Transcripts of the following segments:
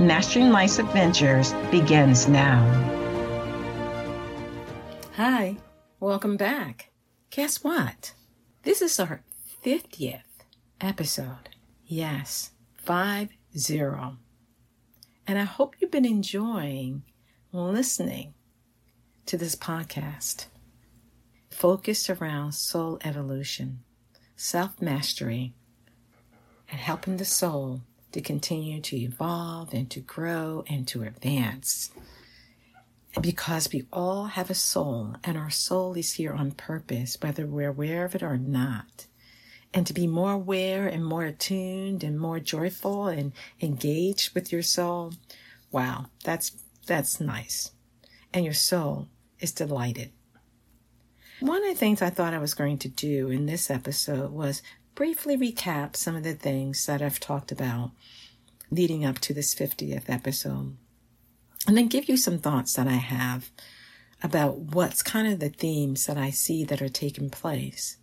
Mastering Life's Adventures begins now. Hi, welcome back. Guess what? This is our 50th episode. Yes, 5 0. And I hope you've been enjoying listening to this podcast focused around soul evolution, self mastery, and helping the soul to continue to evolve and to grow and to advance. Because we all have a soul, and our soul is here on purpose, whether we're aware of it or not. And to be more aware and more attuned and more joyful and engaged with your soul, wow, that's that's nice. And your soul is delighted. One of the things I thought I was going to do in this episode was briefly recap some of the things that I've talked about leading up to this 50th episode. And then give you some thoughts that I have about what's kind of the themes that I see that are taking place.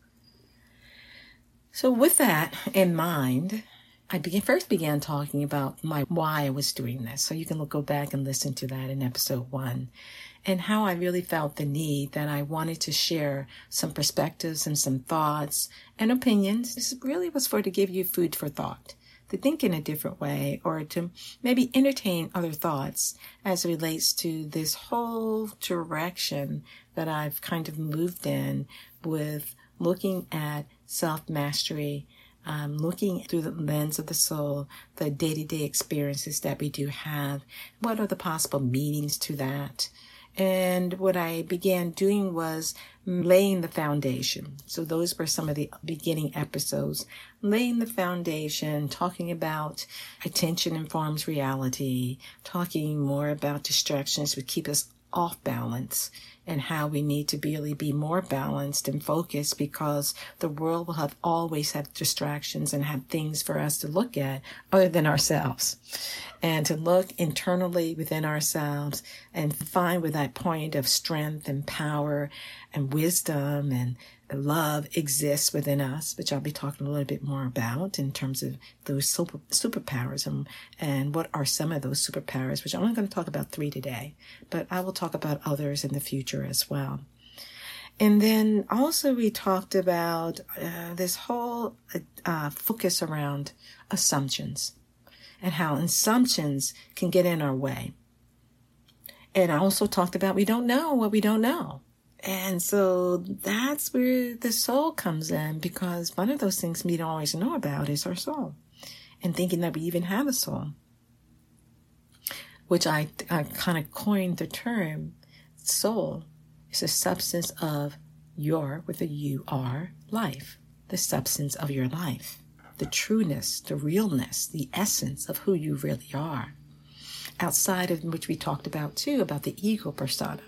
So with that in mind, I first began talking about my why I was doing this. So you can look, go back and listen to that in episode one and how I really felt the need that I wanted to share some perspectives and some thoughts and opinions. This really was for to give you food for thought, to think in a different way, or to maybe entertain other thoughts as it relates to this whole direction that I've kind of moved in with looking at self mastery. Um, looking through the lens of the soul, the day to day experiences that we do have, what are the possible meanings to that? And what I began doing was laying the foundation. So those were some of the beginning episodes, laying the foundation, talking about attention informs reality, talking more about distractions would keep us off balance and how we need to really be more balanced and focused because the world will have always have distractions and have things for us to look at other than ourselves. And to look internally within ourselves and find where that point of strength and power and wisdom and love exists within us, which I'll be talking a little bit more about in terms of those super, superpowers and, and what are some of those superpowers, which I'm only going to talk about three today, but I will talk about others in the future as well. And then also we talked about uh, this whole uh, focus around assumptions and how assumptions can get in our way. And I also talked about we don't know what we don't know. And so that's where the soul comes in because one of those things we don't always know about is our soul and thinking that we even have a soul, which I, I kind of coined the term soul is the substance of your, with a U R, life, the substance of your life the trueness, the realness, the essence of who you really are. Outside of which we talked about too, about the ego persona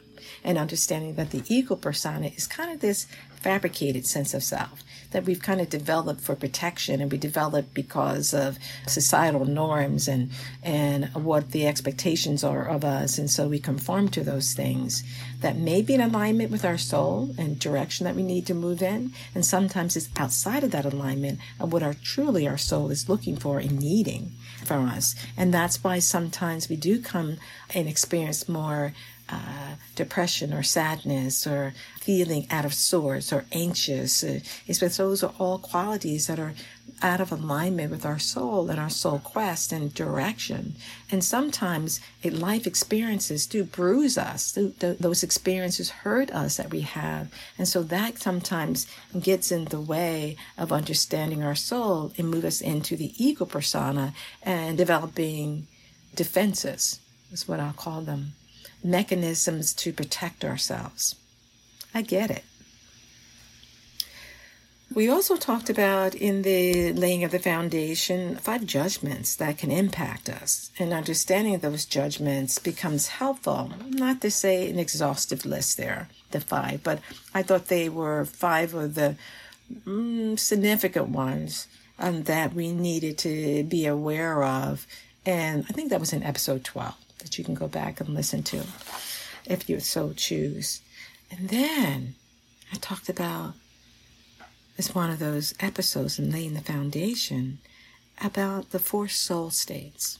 and understanding that the ego persona is kind of this fabricated sense of self that we've kind of developed for protection and we developed because of societal norms and and what the expectations are of us. And so we conform to those things that may be in alignment with our soul and direction that we need to move in. And sometimes it's outside of that alignment of what our truly our soul is looking for and needing from us. And that's why sometimes we do come and experience more uh, depression or sadness or feeling out of sorts or anxious. Uh, it's those are all qualities that are out of alignment with our soul and our soul quest and direction. And sometimes it, life experiences do bruise us. Those experiences hurt us that we have. And so that sometimes gets in the way of understanding our soul and move us into the ego persona and developing defenses, is what I'll call them, mechanisms to protect ourselves. I get it. We also talked about in the laying of the foundation five judgments that can impact us, and understanding those judgments becomes helpful. Not to say an exhaustive list there, the five, but I thought they were five of the mm, significant ones um, that we needed to be aware of. And I think that was in episode 12 that you can go back and listen to if you so choose. And then I talked about as one of those episodes in laying the foundation about the four soul states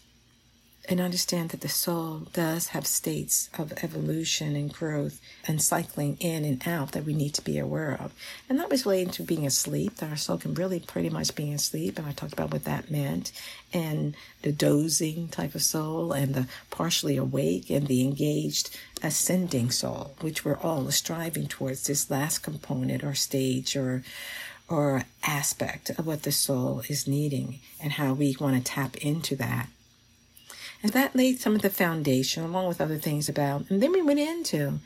and understand that the soul does have states of evolution and growth and cycling in and out that we need to be aware of. And that was related to being asleep, that our soul can really pretty much be asleep. And I talked about what that meant, and the dozing type of soul, and the partially awake, and the engaged ascending soul, which we're all striving towards this last component or stage or or aspect of what the soul is needing and how we want to tap into that. And that laid some of the foundation along with other things about. And then we went into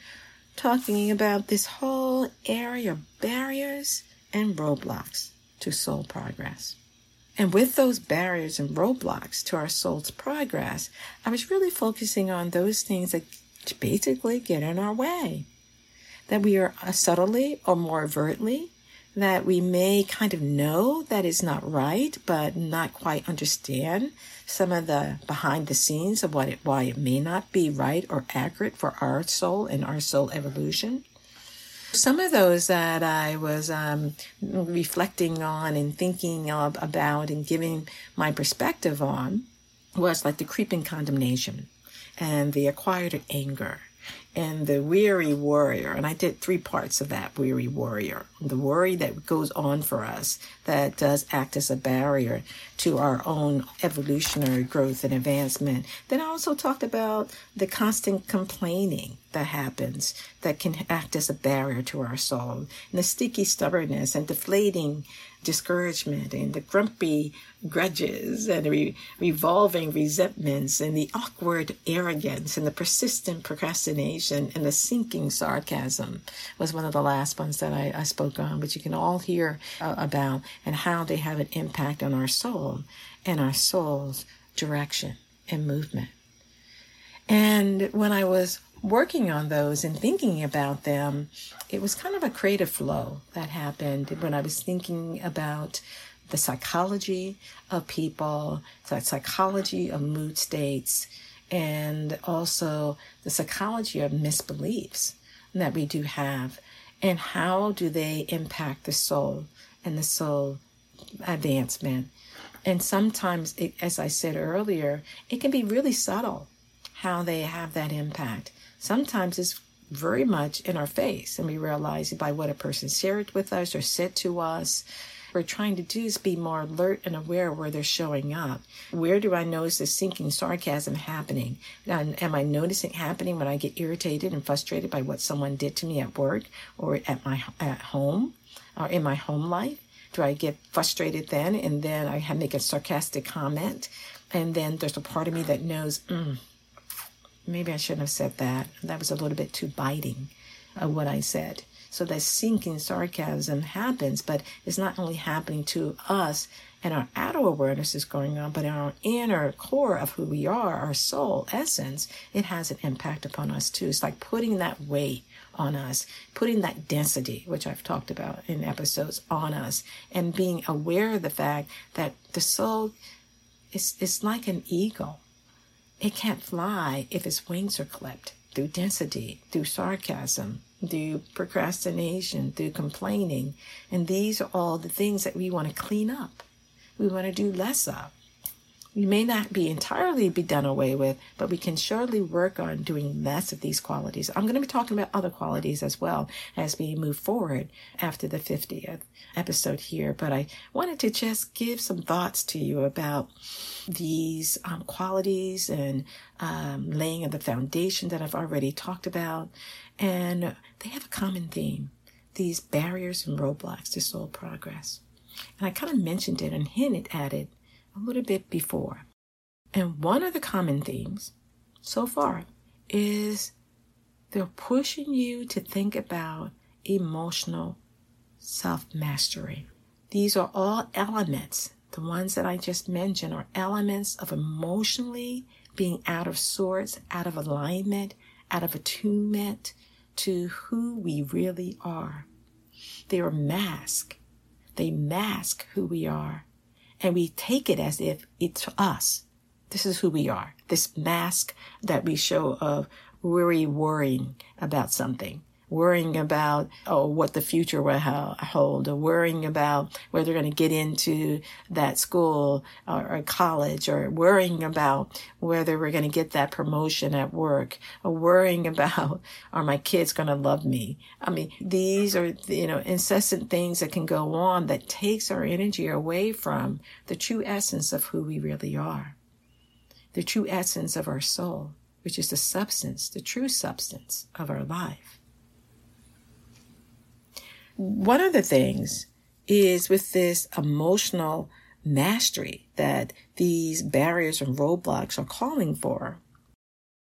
talking about this whole area of barriers and roadblocks to soul progress. And with those barriers and roadblocks to our soul's progress, I was really focusing on those things that basically get in our way. That we are subtly or more overtly that we may kind of know that is not right, but not quite understand some of the behind the scenes of what it, why it may not be right or accurate for our soul and our soul evolution. Some of those that I was um, reflecting on and thinking of, about and giving my perspective on was like the creeping condemnation and the acquired anger and the weary warrior. And I did three parts of that weary warrior. The worry that goes on for us that does act as a barrier to our own evolutionary growth and advancement. Then I also talked about the constant complaining that happens that can act as a barrier to our soul, and the sticky stubbornness and deflating discouragement and the grumpy grudges and re- revolving resentments and the awkward arrogance and the persistent procrastination and the sinking sarcasm was one of the last ones that I, I spoke on, but you can all hear uh, about and how they have an impact on our soul and our soul's direction and movement. And when I was working on those and thinking about them, it was kind of a creative flow that happened when I was thinking about the psychology of people, the psychology of mood states, and also the psychology of misbeliefs that we do have, and how do they impact the soul and the soul advancement. And sometimes, it, as I said earlier, it can be really subtle how they have that impact. Sometimes it's very much in our face, and we realize it by what a person shared with us or said to us. We're trying to do is be more alert and aware where they're showing up. Where do I notice the sinking sarcasm happening? And am I noticing happening when I get irritated and frustrated by what someone did to me at work or at my at home or in my home life? Do I get frustrated then and then I make a sarcastic comment? And then there's a part of me that knows, mm, maybe I shouldn't have said that. That was a little bit too biting of what I said. So that sinking sarcasm happens, but it's not only happening to us and our outer awareness is going on, but our inner core of who we are, our soul essence, it has an impact upon us too. It's like putting that weight on us, putting that density, which I've talked about in episodes, on us, and being aware of the fact that the soul is, is like an eagle it can't fly if its wings are clipped through density, through sarcasm, through procrastination, through complaining. And these are all the things that we want to clean up. We want to do less of. we may not be entirely be done away with, but we can surely work on doing less of these qualities. I'm going to be talking about other qualities as well as we move forward after the 50th episode here. But I wanted to just give some thoughts to you about these um, qualities and um, laying of the foundation that I've already talked about. And they have a common theme these barriers and roadblocks to soul progress. And I kind of mentioned it and hinted at it a little bit before. And one of the common themes so far is they're pushing you to think about emotional self mastery. These are all elements, the ones that I just mentioned are elements of emotionally being out of sorts, out of alignment, out of attunement to who we really are. They are mask. They mask who we are and we take it as if it's us. This is who we are. This mask that we show of worry, worrying about something, worrying about oh what the future will hold, or worrying about whether they're going to get into that school or, or college, or worrying about whether we're going to get that promotion at work, or worrying about are my kids going to love me. I mean, these are you know incessant things that can go on that takes our energy away from the true essence of who we really are, the true essence of our soul which is the substance, the true substance of our life. One of the things is with this emotional mastery that these barriers and roadblocks are calling for.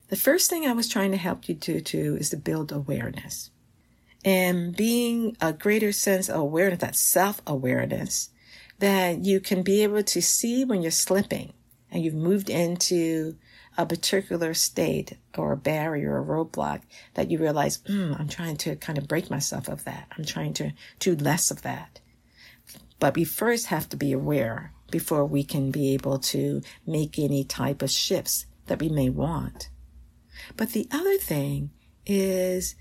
The first thing I was trying to help you to do is to build awareness. And being a greater sense of awareness, that self awareness, that you can be able to see when you're slipping and you've moved into a particular state or a barrier or roadblock that you realize, mm, I'm trying to kind of break myself of that. I'm trying to do less of that. But we first have to be aware before we can be able to make any type of shifts that we may want. But the other thing is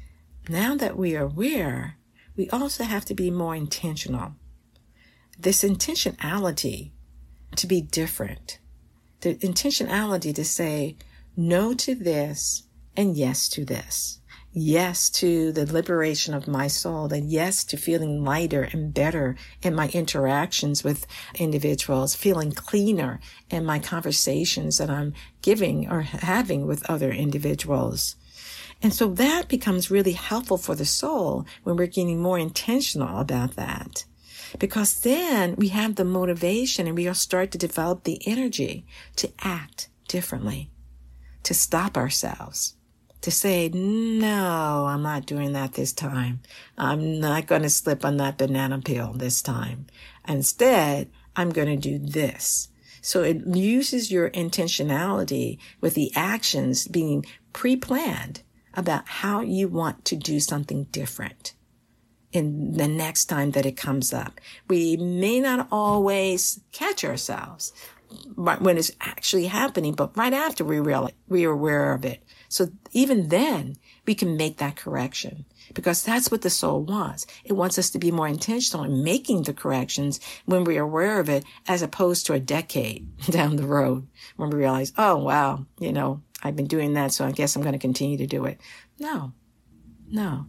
now that we are aware, we also have to be more intentional. This intentionality to be different the intentionality to say no to this and yes to this. Yes to the liberation of my soul and yes to feeling lighter and better in my interactions with individuals, feeling cleaner in my conversations that I'm giving or having with other individuals. And so that becomes really helpful for the soul when we're getting more intentional about that because then we have the motivation and we'll start to develop the energy to act differently, to stop ourselves, to say, no, I'm not doing that this time. I'm not going to slip on that banana peel this time. Instead, I'm going to do this. So it uses your intentionality with the actions being pre-planned about how you want to do something different in the next time that it comes up. We may not always catch ourselves when it's actually happening, but right after we realize we are aware of it. So even then we can make that correction because that's what the soul wants. It wants us to be more intentional in making the corrections when we are aware of it as opposed to a decade down the road when we realize, oh, wow, you know, I've been doing that. So I guess I'm going to continue to do it. No, no,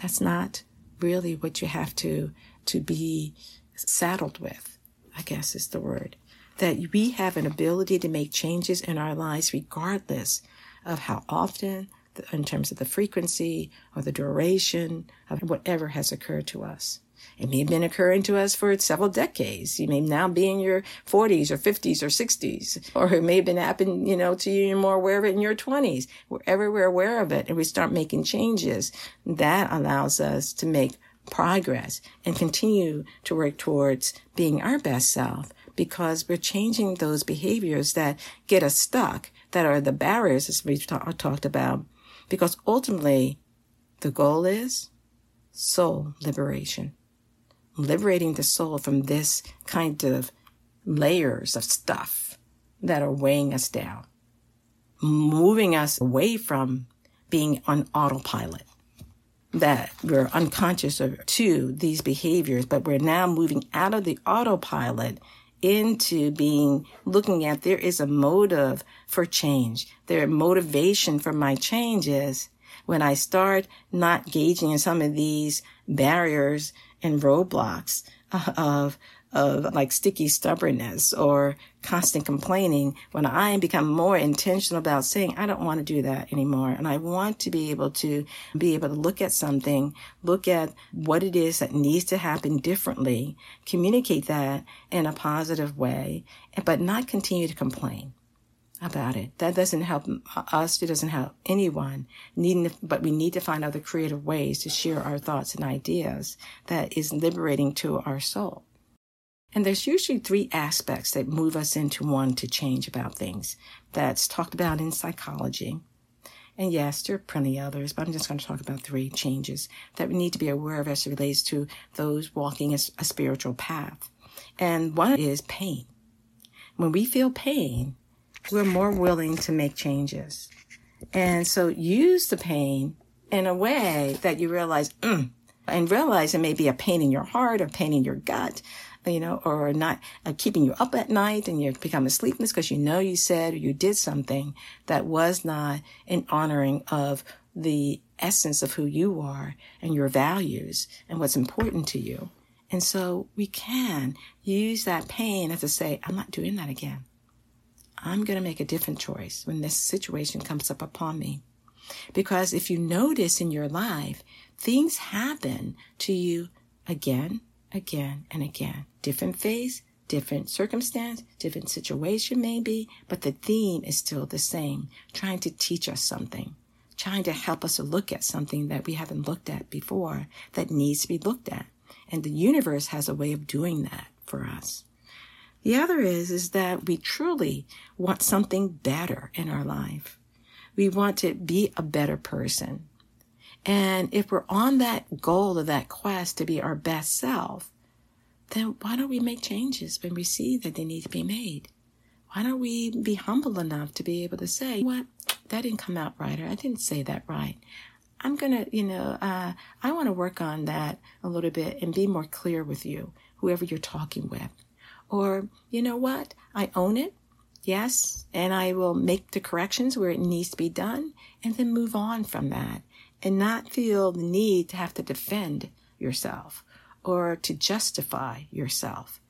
that's not really what you have to to be saddled with, I guess is the word. That we have an ability to make changes in our lives regardless of how often, in terms of the frequency or the duration of whatever has occurred to us. It may have been occurring to us for several decades. You may now be in your 40s or 50s or 60s, or it may have been happening, you know, to you. More aware of it in your 20s. Wherever we're aware of it and we start making changes, that allows us to make progress and continue to work towards being our best self because we're changing those behaviors that get us stuck, that are the barriers as we've ta- talked about. Because ultimately, the goal is soul liberation liberating the soul from this kind of layers of stuff that are weighing us down, moving us away from being on autopilot, that we're unconscious of to these behaviors, but we're now moving out of the autopilot into being looking at there is a motive for change. Their motivation for my change is when I start not gauging in some of these barriers and roadblocks uh, of of like sticky stubbornness or constant complaining when I become more intentional about saying, I don't want to do that anymore. And I want to be able to be able to look at something, look at what it is that needs to happen differently, communicate that in a positive way, but not continue to complain about it. That doesn't help uh, us. It doesn't help anyone. Needing, to, but we need to find other creative ways to share our thoughts and ideas that is liberating to our soul. And there's usually three aspects that move us into one to change about things. That's talked about in psychology. And yes, there are plenty others, but I'm just going to talk about three changes that we need to be aware of as it relates to those walking a, a spiritual path. And one is pain. When we feel pain, we're more willing to make changes. And so use the pain in a way that you realize, mm, and realize it may be a pain in your heart or pain in your gut, you know, or not uh, keeping you up at night and you become sleepless because you know you said or you did something that was not in honoring of the essence of who you are and your values and what's important to you. And so we can use that pain as to say, I'm not doing that again. I'm going to make a different choice when this situation comes up upon me. Because if you notice in your life, things happen to you again again and again. Different phase, different circumstance, different situation maybe, but the theme is still the same, trying to teach us something, trying to help us to look at something that we haven't looked at before that needs to be looked at. And the universe has a way of doing that for us. The other is, is that we truly want something better in our life. We want to be a better person. And if we're on that goal of that quest to be our best self, then why don't we make changes when we see that they need to be made? Why don't we be humble enough to be able to say, what? That didn't come out right, or I didn't say that right. I'm going to, you know, uh, I want to work on that a little bit and be more clear with you, whoever you're talking with. Or, you know what? I own it. Yes. And I will make the corrections where it needs to be done and then move on from that and not feel the need to have to defend yourself or to justify yourself.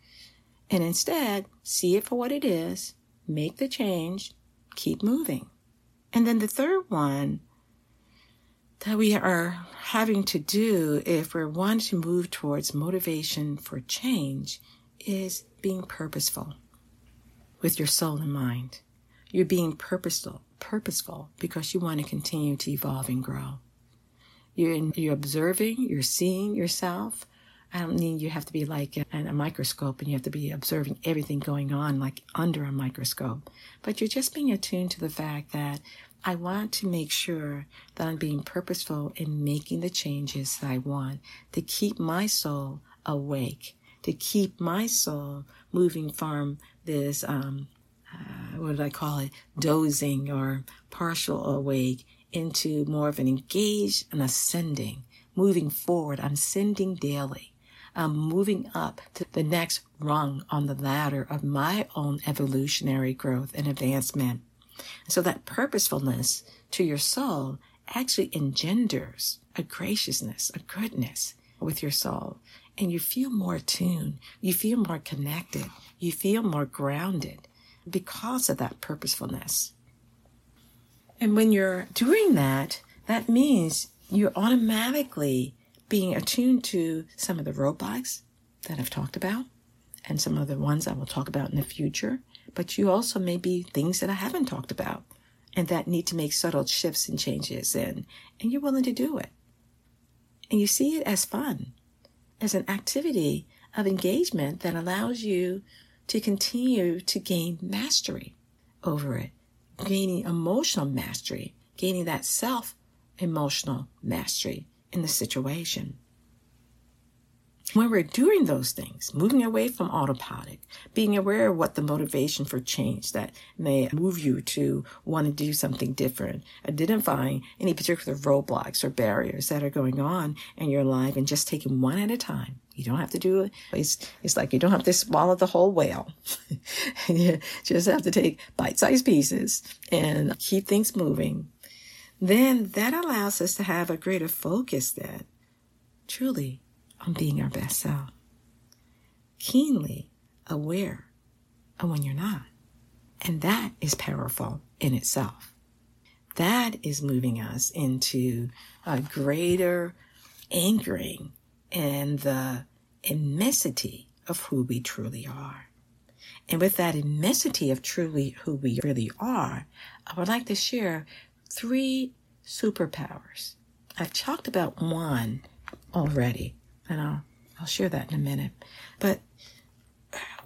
And instead, see it for what it is, make the change, keep moving. And then the third one that we are having to do if we're wanting to move towards motivation for change is being purposeful with your soul and mind. You're being purposeful, purposeful because you want to continue to evolve and grow. You're, in, you're observing, you're seeing yourself. I don't mean you have to be like a, a microscope and you have to be observing everything going on like under a microscope, but you're just being attuned to the fact that I want to make sure that I'm being purposeful in making the changes that I want to keep my soul awake, to keep my soul moving from this, um, uh, what did I call it, dozing or partial awake into more of an engaged and ascending, moving forward. I'm ascending daily. I'm moving up to the next rung on the ladder of my own evolutionary growth and advancement. So that purposefulness to your soul actually engenders a graciousness, a goodness with your soul. And you feel more attuned. You feel more connected. You feel more grounded because of that purposefulness. And when you're doing that, that means you're automatically being attuned to some of the roadblocks that I've talked about and some of the ones I will talk about in the future. But you also may be things that I haven't talked about and that need to make subtle shifts and changes in, and you're willing to do it. And you see it as fun, as an activity of engagement that allows you to continue to gain mastery over it gaining emotional mastery, gaining that self emotional mastery in the situation. When we're doing those things, moving away from autopilot, being aware of what the motivation for change that may move you to want to do something different, identifying any particular roadblocks or barriers that are going on in your life and just taking one at a time. You don't have to do it. It's, it's like you don't have to swallow the whole whale. you just have to take bite-sized pieces and keep things moving. Then that allows us to have a greater focus that truly on being our best self. Keenly aware of when you're not. And that is powerful in itself. That is moving us into a greater anchoring in the immensity of who we truly are. And with that immensity of truly who we really are, I would like to share three superpowers. I've talked about one already, and I'll, I'll share that in a minute. But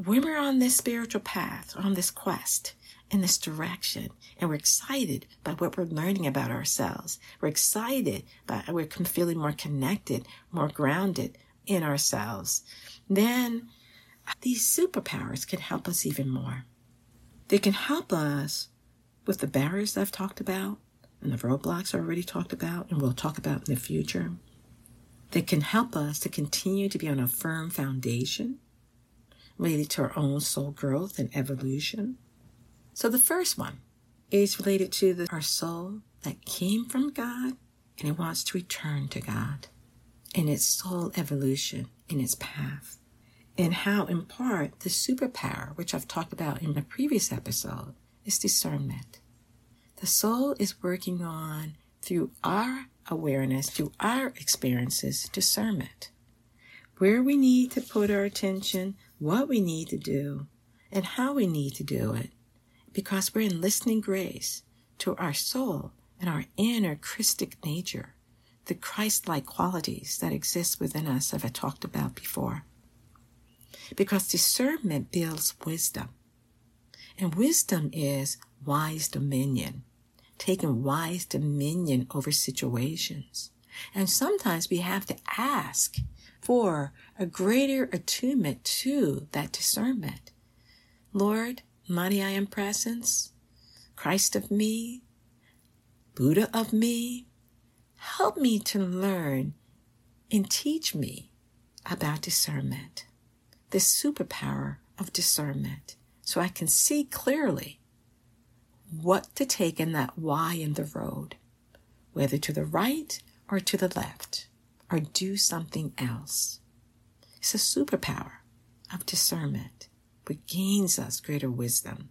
when we're on this spiritual path, on this quest, in this direction, and we're excited by what we're learning about ourselves, we're excited by we're feeling more connected, more grounded in ourselves, then these superpowers can help us even more. They can help us with the barriers I've talked about and the roadblocks I already talked about and we'll talk about in the future that can help us to continue to be on a firm foundation related to our own soul growth and evolution. So the first one is related to the, our soul that came from God and it wants to return to God in its soul evolution, in its path, and how in part the superpower, which I've talked about in the previous episode, is discernment. The soul is working on through our awareness, through our experiences, discernment. Where we need to put our attention, what we need to do, and how we need to do it. Because we're in listening grace to our soul and our inner Christic nature, the Christ like qualities that exist within us, as I talked about before. Because discernment builds wisdom. And wisdom is wise dominion taking wise dominion over situations. And sometimes we have to ask for a greater attunement to that discernment. Lord, mighty I am presence, Christ of me, Buddha of me, help me to learn and teach me about discernment, the superpower of discernment, so I can see clearly what to take in that Y in the road, whether to the right or to the left, or do something else. It's a superpower of discernment, which gains us greater wisdom.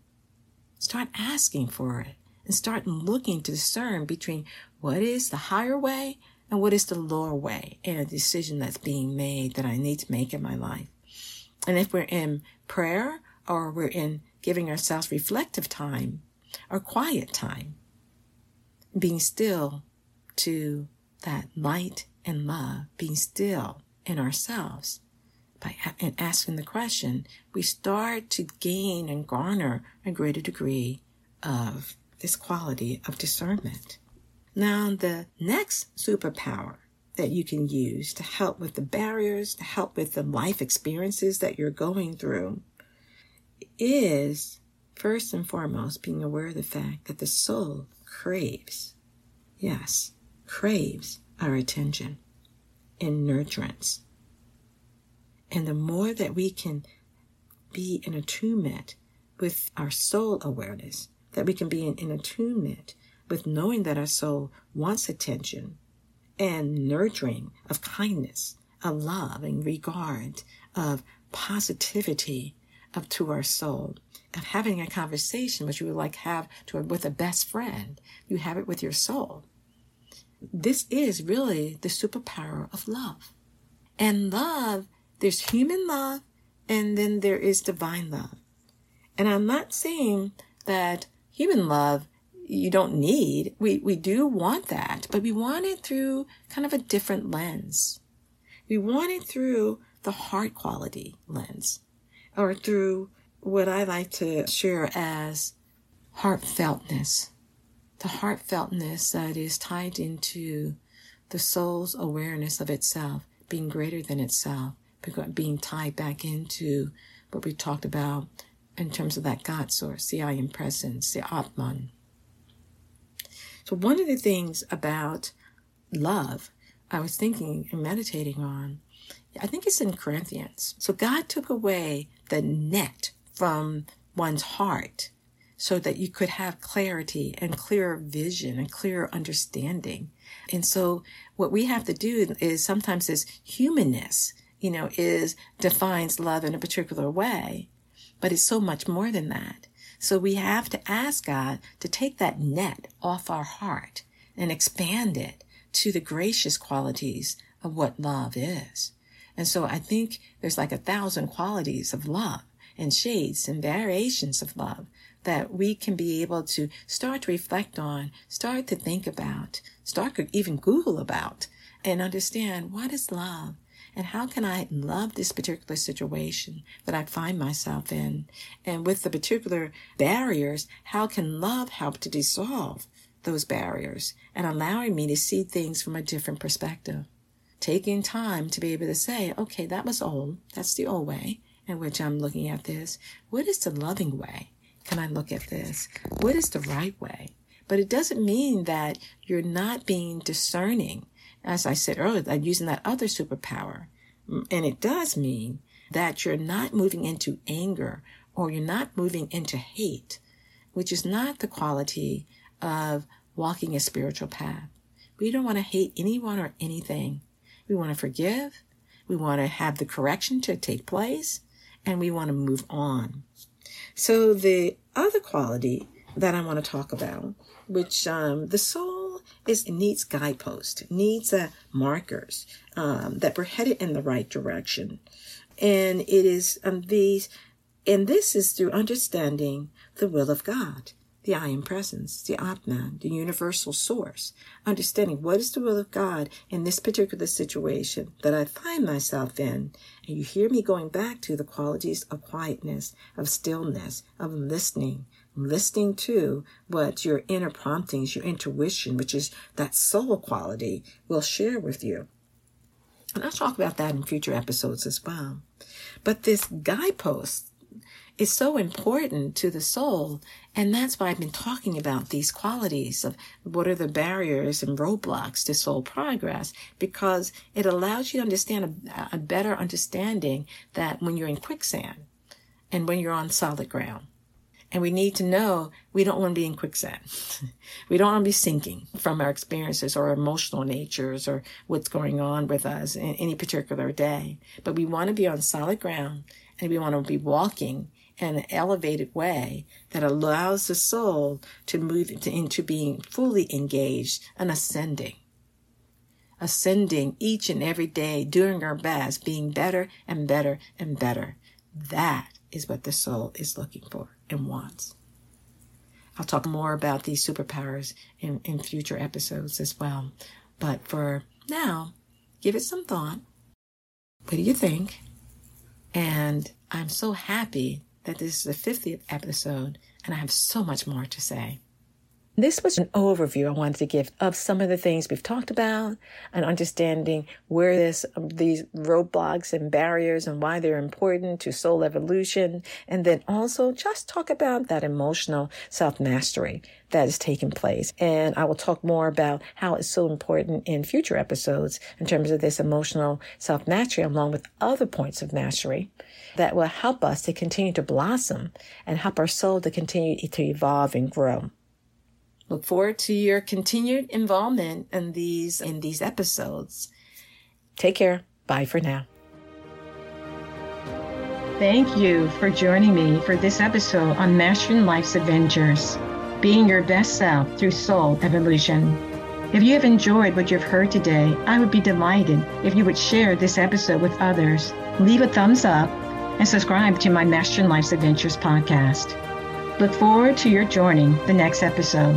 Start asking for it and start looking to discern between what is the higher way and what is the lower way in a decision that's being made that I need to make in my life. And if we're in prayer or we're in giving ourselves reflective time, our quiet time, being still to that light and love, being still in ourselves. By and asking the question, we start to gain and garner a greater degree of this quality of discernment. Now, the next superpower that you can use to help with the barriers, to help with the life experiences that you're going through is First and foremost, being aware of the fact that the soul craves, yes, craves our attention and nurturance. And the more that we can be in attunement with our soul awareness, that we can be in, in attunement with knowing that our soul wants attention and nurturing of kindness, of love and regard, of positivity up to our soul of having a conversation which you would like have to with a best friend. You have it with your soul. This is really the superpower of love. And love, there's human love and then there is divine love. And I'm not saying that human love you don't need. We, we do want that, but we want it through kind of a different lens. We want it through the heart quality lens or through what I like to share as heartfeltness. The heartfeltness that is tied into the soul's awareness of itself being greater than itself, being tied back into what we talked about in terms of that God source, the I am presence, the Atman. So, one of the things about love I was thinking and meditating on, I think it's in Corinthians. So, God took away the net from one's heart so that you could have clarity and clearer vision and clearer understanding. And so what we have to do is sometimes this humanness, you know, is defines love in a particular way, but it's so much more than that. So we have to ask God to take that net off our heart and expand it to the gracious qualities of what love is. And so I think there's like a thousand qualities of love and shades and variations of love that we can be able to start to reflect on, start to think about, start to even Google about, and understand what is love and how can I love this particular situation that I find myself in? And with the particular barriers, how can love help to dissolve those barriers and allowing me to see things from a different perspective? Taking time to be able to say, okay, that was old. That's the old way in which I'm looking at this. What is the loving way? Can I look at this? What is the right way? But it doesn't mean that you're not being discerning. As I said earlier, like using that other superpower. Mm, and it does mean that you're not moving into anger or you're not moving into hate, which is not the quality of walking a spiritual path. We don't want to hate anyone or anything. We want to forgive. We want to have the correction to take place and we want to move on. So the other quality that I want to talk about, which um, the soul is needs guideposts, needs uh, markers um, that we're headed in the right direction, and it is um, these, and this is through understanding the will of God the I am presence, the Atman, the universal source, understanding what is the will of God in this particular situation that I find myself in. And you hear me going back to the qualities of quietness, of stillness, of listening, listening to what your inner promptings, your intuition, which is that soul quality, will share with you. And I'll talk about that in future episodes as well. But this guidepost is so important to the soul. And that's why I've been talking about these qualities of what are the barriers and roadblocks to soul progress, because it allows you to understand a, a better understanding that when you're in quicksand and when you're on solid ground. And we need to know we don't want to be in quicksand. we don't want to be sinking from our experiences or emotional natures or what's going on with us in any particular day. But we want to be on solid ground and we want to be walking in an elevated way that allows the soul to move into, being fully engaged and ascending. Ascending each and every day, doing our best, being better and better and better. That is what the soul is looking for and wants. I'll talk more about these superpowers in, in future episodes as well. But for now, give it some thought. What do you think? And I'm so happy that this is the 50th episode, and I have so much more to say. This was an overview I wanted to give of some of the things we've talked about and understanding where this, um, these roadblocks and barriers and why they're important to soul evolution. And then also just talk about that emotional self mastery that is taking place. And I will talk more about how it's so important in future episodes in terms of this emotional self mastery along with other points of mastery that will help us to continue to blossom and help our soul to continue to evolve and grow. Look forward to your continued involvement in these in these episodes. Take care. Bye for now. Thank you for joining me for this episode on Mastering Life's Adventures, being your best self through soul evolution. If you have enjoyed what you've heard today, I would be delighted if you would share this episode with others, leave a thumbs up, and subscribe to my Mastering Life's Adventures podcast. Look forward to your joining the next episode.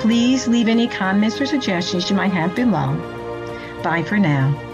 Please leave any comments or suggestions you might have below. Bye for now.